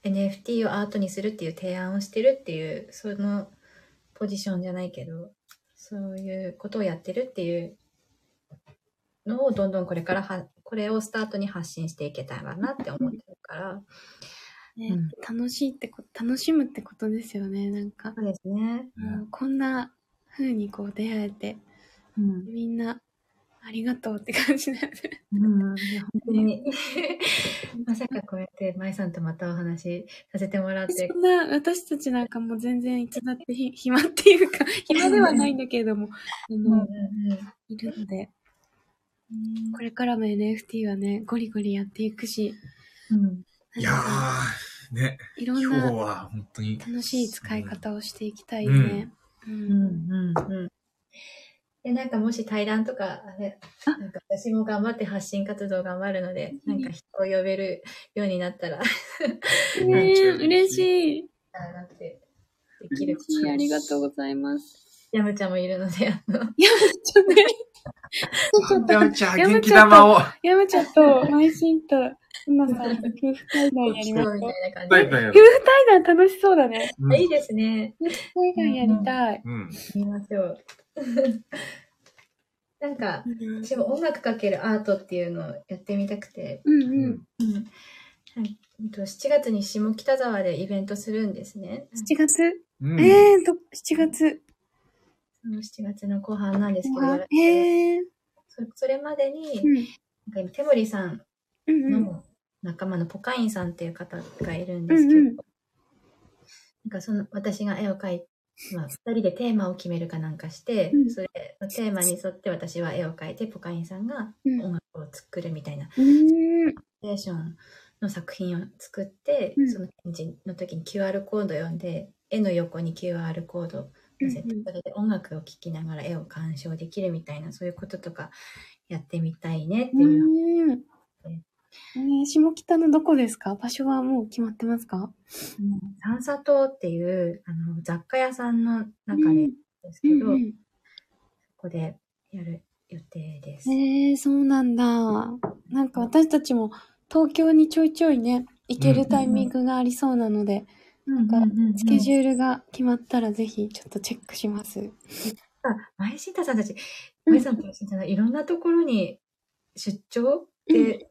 NFT をアートにするっていう提案をしてるっていうそのポジションじゃないけどそういうことをやってるっていうのをどんどんこれからはこれをスタートに発信していけたらなって思ってるから。ねうん。楽しいってこ楽しむってことですよね、なんか。そうですね。もうこんな風にこう出会えて、うん。みんなありがとうって感じだよね。うん、本当に。まさかこうやって舞さんとまたお話しさせてもらって。そんな、私たちなんかもう全然いつだってひ 暇っていうか、暇ではないんだけれども、いるので、うんこれからも NFT はね、ゴリゴリやっていくし、うんいやー、ね、いろん今日なは本当に。楽しい使い方をしていきたいね。う。うんんうんうんでなんかもし対談とか、あれあなんか私も頑張って発信活動頑張るので、なんか人を呼べるようになったら、ねえ、嬉しい。なってできる嬉しい。ありがとうございます。ヤムちゃんもいるので、あの、やむちゃんね。やむちゃん、元気玉を。やむちゃんと、マイシンと、今さん、夫婦対談やりましょう。み夫婦対談楽しそうだね。いいですね。夫婦対談やりたい。うん。見ましょう。なんか、うん私も音楽かけるアートっていうのをやってみたくて、うんうん。うんはいうんと7月に下北沢でイベントするんですね。7月？うんえーと、7月。その7月の後半なんですけど、えー。そそれまでに、うん。なんか今手森さん。の仲間のポカインさんっていう方がいるんうですけど、んうん。なんかその私が絵を描いて、まあ、2人でテーマを決めるかなんかして、うんそれのテーマに沿って私は絵を描いて、ポカインさんがうん音楽を作るみたいなうーん。ステーションの作品を作って、うんその展示の時に QR コード読んで絵の横に QR コードで音楽を聴きながら絵を鑑賞できるみたいなそういうこととかやってみたいねっていう。ね下北のどこですか？場所はもう決まってますか？三砂島っていうあの雑貨屋さんの中でですけど、うんうん。ここでやる予定です。えー、そうなんだ。なんか私たちも東京にちょいちょいね、行けるタイミングがありそうなので、うんなんかスケジュール。が決まったらぜひちょっとチェックします。あ前新太さんたち、前さんと新太さんいろんなところに出張って、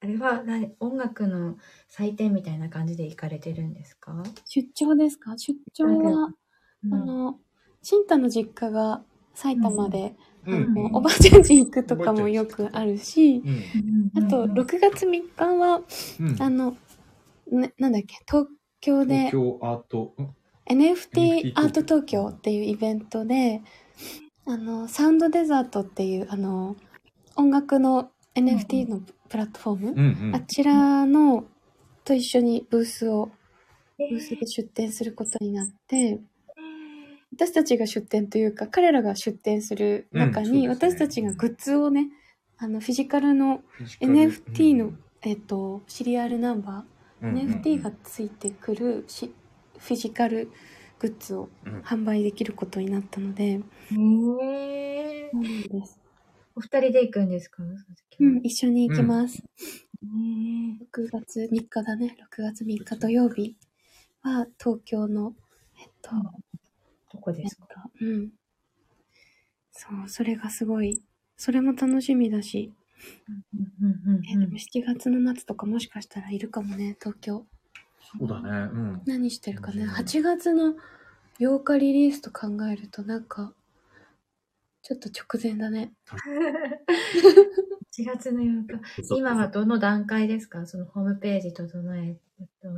あれは何音楽の祭典みたいな感じで行かれてるんですか、出張ですか？出張は、うん。あの、新太の実家が埼玉で、うん。あのおばあちゃん家行くとかもよくあるし、うん。あと6月3日は、うん。あの、ね、なんだっけ、東京で東京アート、ん NFT アート東京。っていうイベントで、あの、サウンドデザートっていう、あの、音楽の NFT のプラットフォーム、うんうん。あちらの、と一緒にブースを、えブースで出展することになって、私たちが出展というか、彼らが出展する中に、私たちがグッズをね、あの、フィジカルの NFT の、うん。えっと、シリアルナンバー、うん NFT がついてくるしフィジカルグッズをうん。販売できることになったので、へえそうなんです。お二人で行くんですか？うん、一緒に行きます。へ6月3日だね。6月3日土曜日は東京の、えっと、うんどこえっですか？と、うん。そう、それがすごい、それも楽しみだし、うんうんえでも7月の末とかもしかしたらいるかもね、東京。そうだね。うん。何してるかね。うん8月の8日リリースと考えるとなんか、ちょっと直前だね。4月の8日。今はどの段階ですか？そのホームページ整え。えっと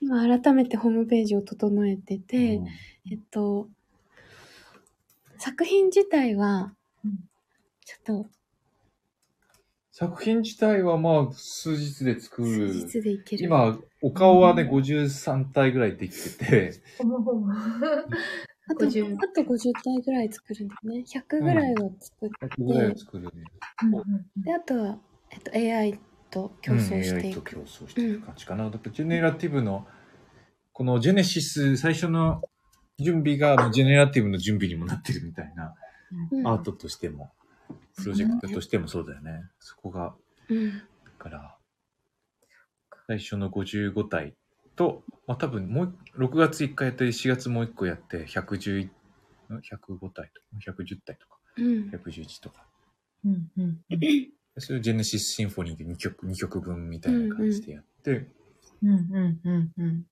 今改めてホームページを整えてて、えっと、作品自体はうん、ちょっと作品自体はまあ、数日で作数る。日でいける。今、お顔はね、53体ぐらいできてて、ほぼほぼ。あと、50あと50体ぐらい作るんだよね。100ぐらいは作って、100ぐらいは作るね。うんうんで、あとは、えっと、AI と競争していうん AI とく。競争していく感じかな。だってジェネラティブの、このジェネシス、最初の準備がジェネラティブの準備にもなってるみたいな、うんアートとしても。プロジェクトとしてもそうだよね。そこが、うん。だから、最初の55体と、まあ多分もう、6月1回やって、4月もう1個やって、111、ん105体とか、110体とか、うん。111とか。うんうんそれをジェネシスシンフォニーで2曲、2曲分みたいな感じでやって、うんうんうんうん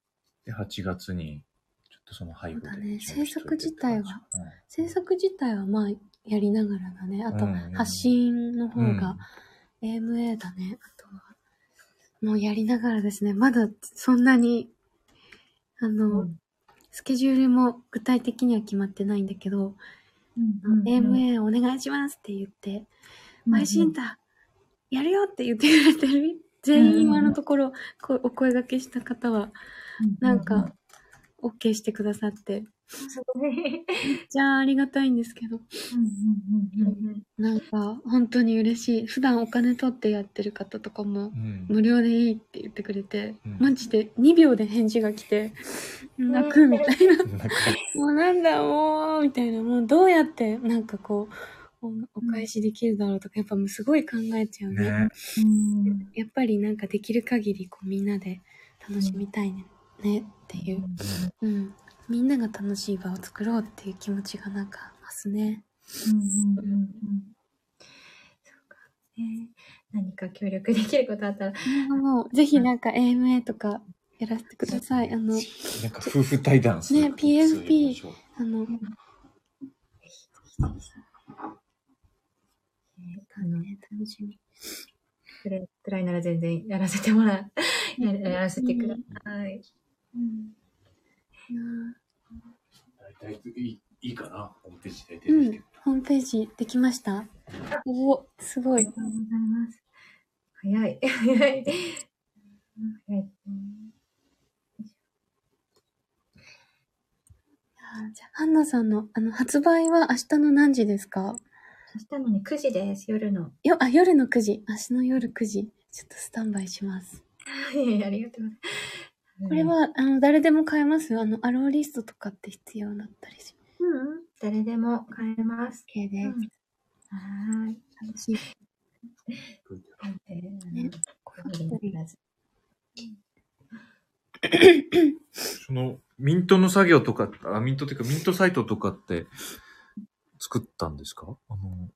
で、8月に、ちょっとその背後でそうだね準備しといてって感じ。制作制作自体はまあ、やりながらだね。あと発信の方うんが AMA だね。あとは、もうやりながらですね。まだそんなに、あの、スケジュールも具体的には決まってないんだけど、AMA お願いしますって言って、配信だやるよって言ってくれてる？全員今のところ、こうお声掛けした方は、なんか、OK してくださって、じゃあありがたいんですけど、なんか、本当に嬉しい。普段お金取ってやってる方とかも、うん。無料でいいって言ってくれて、うんマジで2秒で返事が来て、泣くみたいな。もうなんだ、もう、みたいな。もうどうやって、なんかこう、おお返しできるだろうとか、やっぱもうすごい考えちゃうね。ね。やっぱりなんかできる限り、こうみんなで楽しみたいね、ねっていう。うん。みんなが楽しい場を作ろうっていう気持ちがなんかますね。何か協力できることあったら、もう、ぜひなんか AMA とかやらせてください。あの、なんか夫婦対談するね PFP あの、あの、ね、楽しみ。くれ、くらいなら全然やらせてもらう。ややらせてください。いいいいかなホームページで出うんてるけど。。ホームページできました？お、すごいありが。とうございます。早い。早い。早い。あじゃあ、ハンナさんの、あの、発売は明日の何時ですか？そしたのに9時です、夜の。よ、あ、夜の9時。明日の夜9時。ちょっとスタンバイします。いやいやありがとうございます。これは、あの、誰でも買えますあの、アローリストとかって必要だったりしうん、うん、誰でも買えます。OK です。うん。はーい。楽しい。その、ミントの作業とか、あ、ミントっていうか、ミントサイトとかって作ったんですか？あの、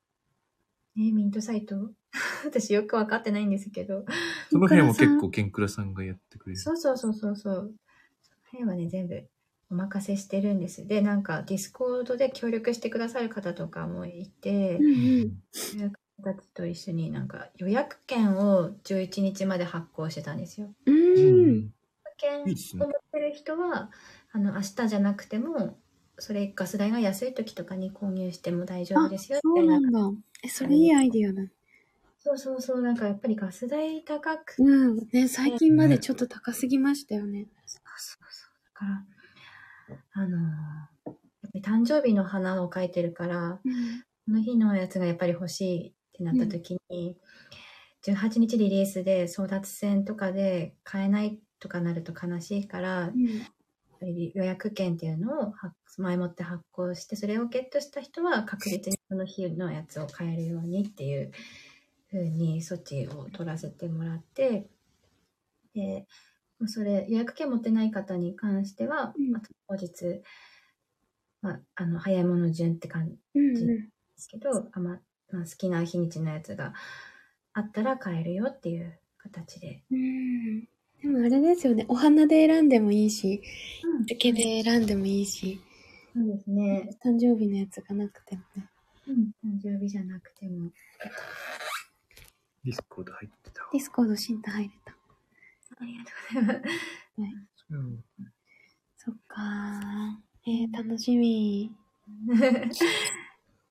ね、ミントサイト 私よくわかってないんですけど。その辺も結構、ケンクラさんがやってくれる。そうそうそうそうそう。その辺はね、全部お任せしてるんです。で、なんか、 Discord で協力してくださる方とかもいてう、んうん。予約たちと一緒になんか予約券を11日まで発行してたんですよ。う。うんん。券を持ってる人は、あの、明日じゃなくても、それガス代が安い時とかに購入しても大丈夫あですよ、そうみたいな。なんだ。え、それいいアイディアだ。そうそうそう、なんかやっぱりガス代高くうん。ね、最近までちょっと高すぎましたよね。そうそうそう。だから、あのーやっぱり誕生日の花を描いてるから、うん。この日のやつがやっぱり欲しいってなった時に、18日リリースで争奪戦とかで買えないとかなると悲しいから、やっぱり予約券っていうのを発前もって発行して、それをゲットした人は確実にその日のやつを買えるようにっていう風に措置を取らせてもらって、で、それ予約券持ってない方に関しては、うんあと当日、まあ、あの、早いもの順って感じうんうん。ですけど、あままあ、好きな日にちのやつがあったら買えるよっていう形で。うん。でもあれですよね。お花で選んでもいいし、竹で選んでもいいし、そうですね。誕生日のやつがなくてもね。うん。誕生日じゃなくても。Discord 入ってたわ Discord シンタ入れた。ありがとうございます。うんそっかー。えー、楽しみ。い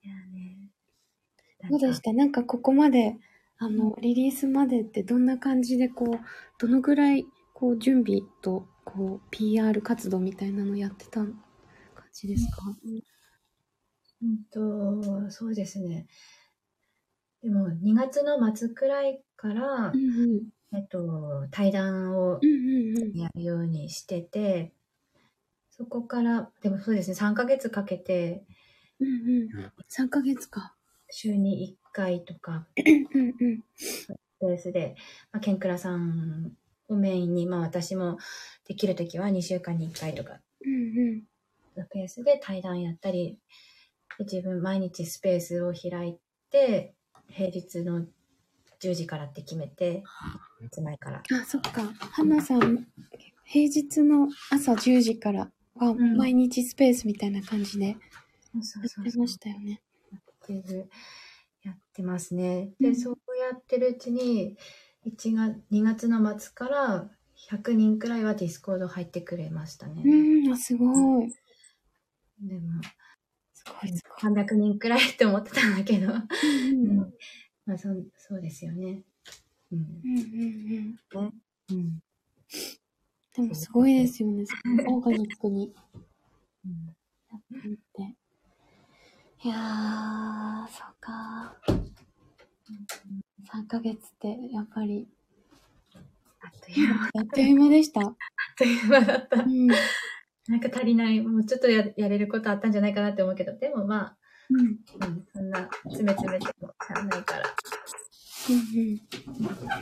やね。どうでした？なんかここまで、あの、リリースまでってどんな感じでこう、どのぐらい、こう、準備と、こう、PR 活動みたいなのやってた感じですか？うんと、そうですね。でも、2月の末くらいからう、んうん。えっと、対談をうんうんうん。やるようにしてて、そこから、でもそうですね、3ヶ月かけて、うんうん。3ヶ月か。週に1回とか。スペースで、まあ、ケンクラさんをメインに、まあ私もできるときは2週間に1回とかうんうん。のペースで対談やったり、で自分毎日スペースを開いて、平日の10時からって決めて、いつ前から。あ、そっか。花さん、平日の朝10時からはん毎日スペースみたいな感じでやってましたよね。ってるやってますね。で、うんそうやってるうちに、1月、2月の末から100人くらいは Discord 入ってくれましたね。うん、あ、すごい。でも、すごいすごい。300人くらいって思ってたんだけど、うんうんまあそ、そうですよね。うん。うんうんうん。うん。でもすごいですよね。オーガニックにうんやってみて。いやー、そうか。3ヶ月ってやっぱりあっという間、あっあっという間でした。という間だったう。ん。なんか足りない、もうちょっとややれることあったんじゃないかなって思うけど、でもまあ、うん。うん、そんな詰め詰めてもしゃあないから。うん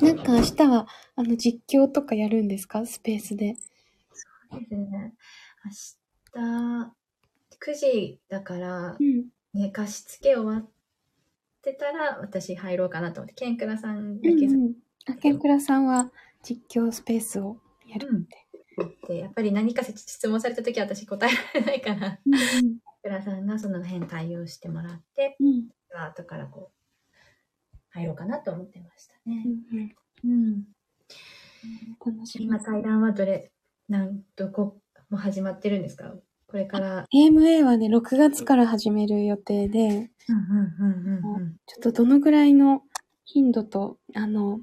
うん。なんか明日は、あの、実況とかやるんですか？スペースで。そうですね。明日、9時だからう、ん。ね、貸し付け終わってたら、私入ろうかなと思って、ケンクラさんだけうんうん。あけんくらさんは実況スペースをやるって。で、やっぱり何か質問された時は私答えられないから、うんケンクラさんがその辺対応してもらって、うん。うん。後からこう、入ろうかなと思ってましたねう。んうん。うん。今、。対談はどれ、なん、どこ、もう始まってるんですか？これから。AMA はね、6月から始める予定で、ちょっとどのぐらいの頻度と、あの、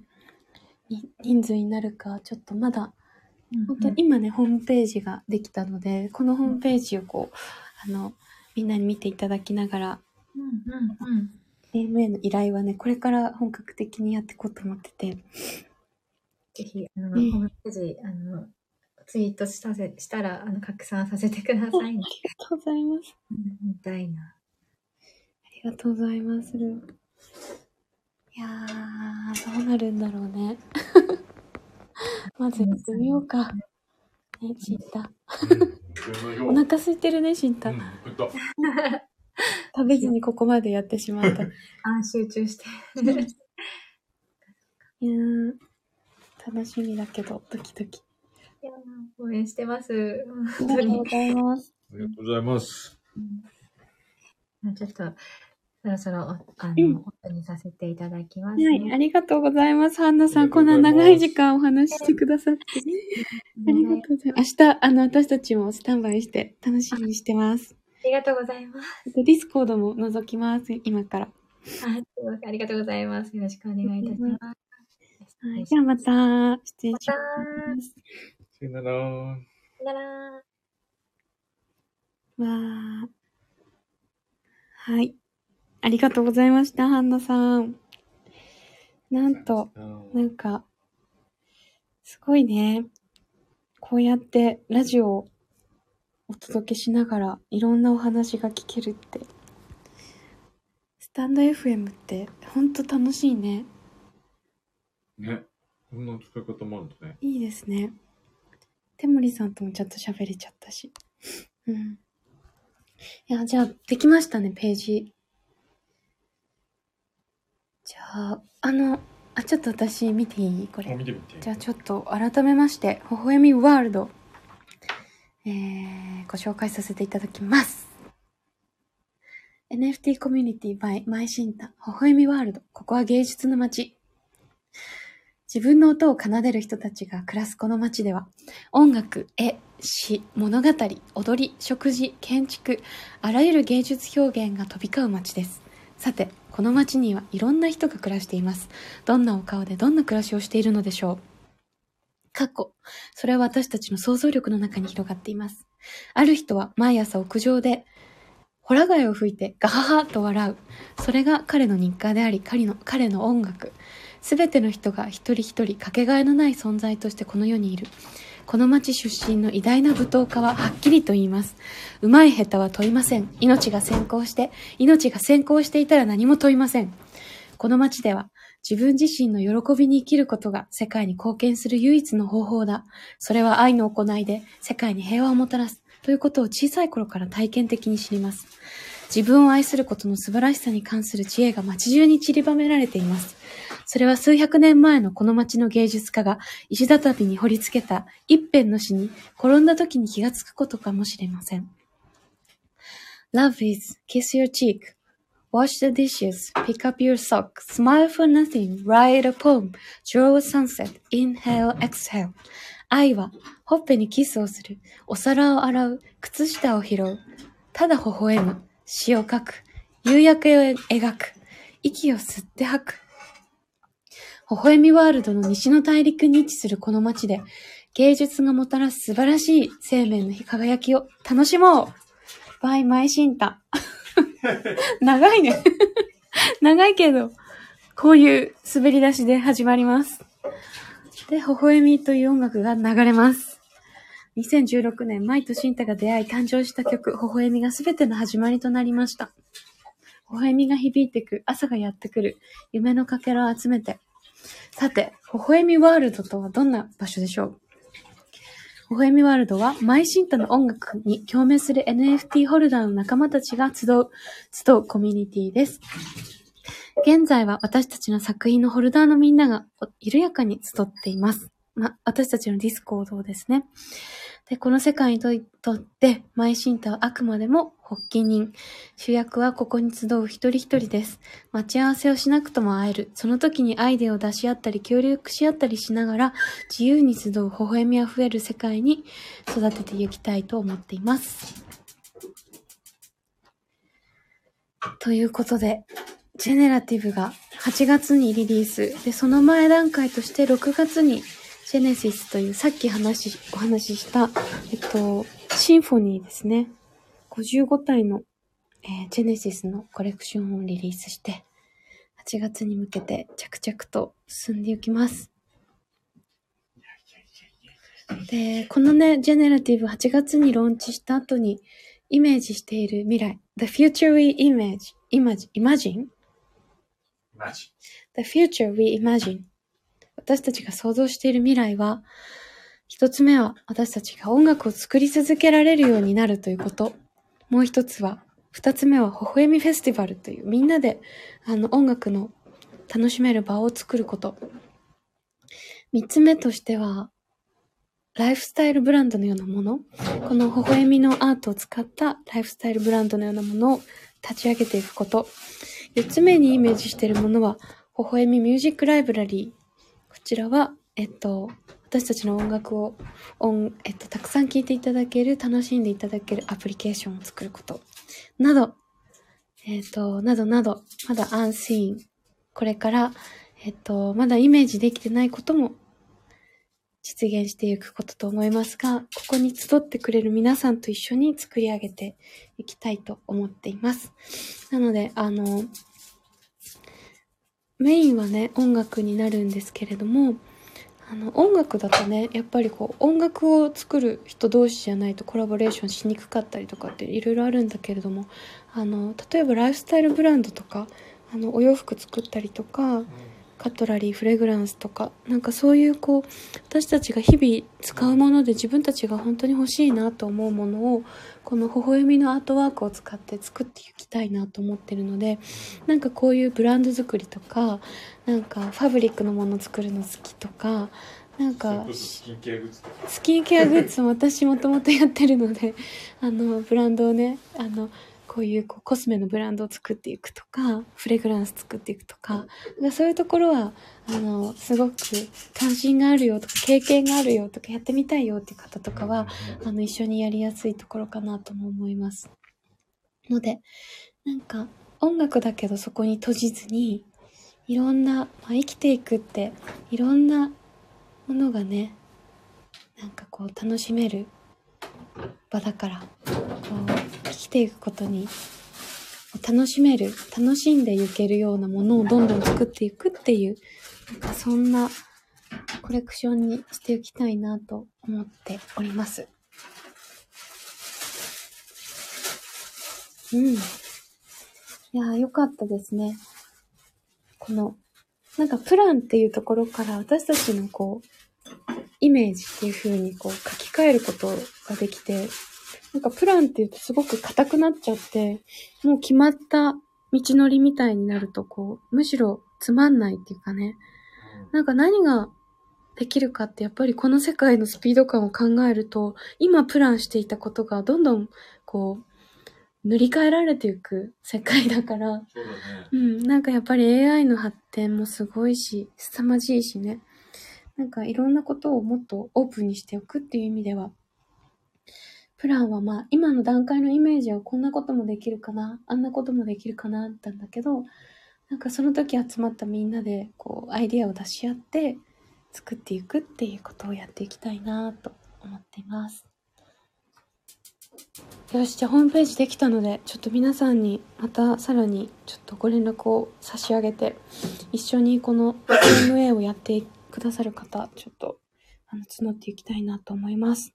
に人数になるか、ちょっとまだ、うん。本当に今ね、ホームページができたので、このホームページをこう、あの、みんなに見ていただきながら、うんうんうん。AMA の依頼はね、これから本格的にやっていこうと思ってて、ぜひ、あの、うんホームページ、あの、ツイートしたせしたら、あの、拡散させてくださいね。ありがとうございます。うん見たいな。ありがとうございます。いやー、どうなるんだろうね。まずやってみようか。ね、シンタ。お腹空いてるね、シンタ。食べずにここまでやってしまった。い あ、集中して。やー、楽しみだけど、ドキドキ。応援してます。ありがとうご。ざいます。ありがとうございます。うんちょっと、そろそろ、あうんの、本当にさせていただきます、はい、ありがとうございます。ハンナさん、こんございます長い時間お話ししてくださって。ありがとうございます。明日、あの、私たちもスタンバイして楽しみにしてます。ありがとうございます。 Discord も覗きます、今から。あありがとうございます。よろしくお願いいたします。はい、じゃあまた、失礼しまます。さよなら。さよなら。わー。はい。ありがとうございました、ハンナさん。なんと、なんか、すごいね。こうやってラジオをお届けしながらいろんなお話が聞けるって。スタンド FM ってほんと楽しいね。ね。こんな使い方もあるんだね。いいですね。手森さんともちょっと喋れちゃったし。うん。いや、じゃあ、できましたね、ページ。じゃあ、あの、あ、ちょっと私見ていい？これ。じゃあちょっと改めまして、微笑みワールド、えー、ご紹介させていただきます。NFT コミュニティ by マイシンタ、微笑みワールド。ここは芸術の街。自分の音を奏でる人たちが暮らすこの街では、音楽、絵、詩、物語、踊り、食事、建築、あらゆる芸術表現が飛び交う街です。さて、この街にはいろんな人が暮らしています。どんなお顔でどんな暮らしをしているのでしょう過去。それは私たちの想像力の中に広がっています。ある人は毎朝屋上で、ホラ貝を吹いてガハハと笑う。それが彼の日課であり、彼の彼の音楽。すべての人が一人一人かけがえのない存在としてこの世にいる。この町出身の偉大な舞踏家ははっきりと言います。うまい下手は問いません。命が先行して、命が先行していたら何も問いません。この街では自分自身の喜びに生きることが世界に貢献する唯一の方法だ。それは愛の行いで世界に平和をもたらす。ということを小さい頃から体験的に知ります。自分を愛することの素晴らしさに関する知恵が街中に散りばめられています。それは数百年前のこの街の芸術家が石畳に彫り付けた一辺の詩に転んだ時に気がつくことかもしれません。Love is kiss your cheek, wash the dishes, pick up your sock, smile for nothing, write a poem, draw a sunset, inhale, exhale. 愛は、ほっぺにキスをする、お皿を洗う、靴下を拾う、ただ微笑む、詩を書く、夕焼けを描く、息を吸って吐く。微笑みワールドの西の大陸に位置するこの街で、芸術がもたらす素晴らしい生命の輝きを楽しもう by マイシンタ。長いね。長いけど、こういう滑り出しで始まります。で、微笑みという音楽が流れます。2016年、マイとシンタが出会い誕生した曲、微笑みが全ての始まりとなりました。微笑みが響いてく、朝がやってくる、夢のかけらを集めて。さて、微笑みワールドとはどんな場所でしょう？微笑みワールドは、マイシンタの音楽に共鳴する NFT ホルダーの仲間たちが集う、集うコミュニティです。現在は私たちの作品のホルダーのみんなが緩やかに集っています。ま、私たちの Discord ですね。で、この世界にとって、マイシンタはあくまでも発起人。主役はここに集う一人一人です。待ち合わせをしなくとも会える。その時にアイデアを出し合ったり協力し合ったりしながら、自由に集う微笑みあふれる世界に育てていきたいと思っています。ということで、ジェネラティブが8月にリリース。で、その前段階として6月にジェネシスというさっき話し、お話しした、えっと、シンフォニーですね。55体の、えージェネシスのコレクションをリリースして、8月に向けて着々と進んでいきます。で、このね、ジェネラティブ8月にローンチした後にイメージしている未来。The future we image, imagine, imagine? The future we imagine. 私たちが想像している未来は、一つ目は私たちが音楽を作り続けられるようになるということ。もう一つは、二つ目は、微笑みフェスティバルという、みんなで、あの、音楽の楽しめる場を作ること。三つ目としては、ライフスタイルブランドのようなもの。この微笑みのアートを使ったライフスタイルブランドのようなものを立ち上げていくこと。四つ目にイメージしているものは、微笑みミュージックライブラリー。ちらは、えっと、私たちの音楽を、音、えっと、たくさん聴いていただける、楽しんでいただけるアプリケーションを作ること。など、えっと、などなど、まだアンシーン。これから、えっと、まだイメージできてないことも実現していくことと思いますが、ここに集ってくれる皆さんと一緒に作り上げていきたいと思っています。なので、あの、メインはね、音楽になるんですけれども、あの、音楽だとね、やっぱりこう、音楽を作る人同士じゃないとコラボレーションしにくかったりとかっていろいろあるんだけれども、あの、例えばライフスタイルブランドとか、あの、お洋服作ったりとか、カトラリー、フレグランスとか、なんかそういうこう、私たちが日々使うもので自分たちが本当に欲しいなと思うものを、この微笑みのアートワークを使って作っていきたいなと思ってるので、なんかこういうブランド作りとか、なんかファブリックのもの作るの好きとか、なんかスキンケアグッズとか。スキンケアグッズも私もともとやってるので、あの、ブランドをね、あの、こういうこうコスメのブランドを作っていくとか、フレグランス作っていくとか、かそういうところは、あの、すごく関心があるよとか、経験があるよとか、やってみたいよっていう方とかは、あの、一緒にやりやすいところかなとも思います。ので、なんか、音楽だけどそこに閉じずに、いろんな、まあ、生きていくって、いろんなものがね、なんかこう楽しめる場だから、こう生きていくことに楽しめる、楽しんでいけるようなものをどんどん作っていくっていう、なんかそんなコレクションにしていきたいなと思っております。うん。いやー、よかったですね。この、なんかプランっていうところから私たちのこう、イメージっていう風にこう書き換えることができて、なんかプランっていうとすごく硬くなっちゃって、もう決まった道のりみたいになるとこう、むしろつまんないっていうかね、なんか何ができるかってやっぱりこの世界のスピード感を考えると、今プランしていたことがどんどんこう、塗り替えられていく世界だから、そうだね。うん、なんかやっぱり AI の発展もすごいし、凄まじいしね。なんかいろんなことをもっとオープンにしておくっていう意味では、プランはまあ今の段階のイメージはこんなこともできるかな、あんなこともできるかなってんだけど、なんかその時集まったみんなでこうアイディアを出し合って作っていくっていうことをやっていきたいなと思っています。よし、じゃあホームページできたので、ちょっと皆さんにまたさらにちょっとご連絡を差し上げて、一緒にこの MA をやってくださる方、ちょっとあの募っていきたいなと思います。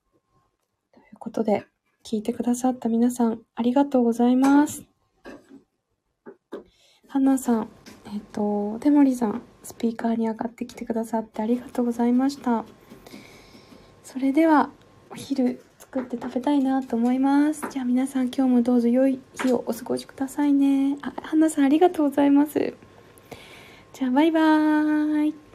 ということで、聞いてくださった皆さん、ありがとうございます。ハンナさん、えっ、と、テモリさん、スピーカーに上がってきてくださってありがとうございました。それでは、お昼作って食べたいなと思います。じゃあ皆さん今日もどうぞ良い日をお過ごしくださいね。あ、ハンナさんありがとうございます。じゃあバイバーイ。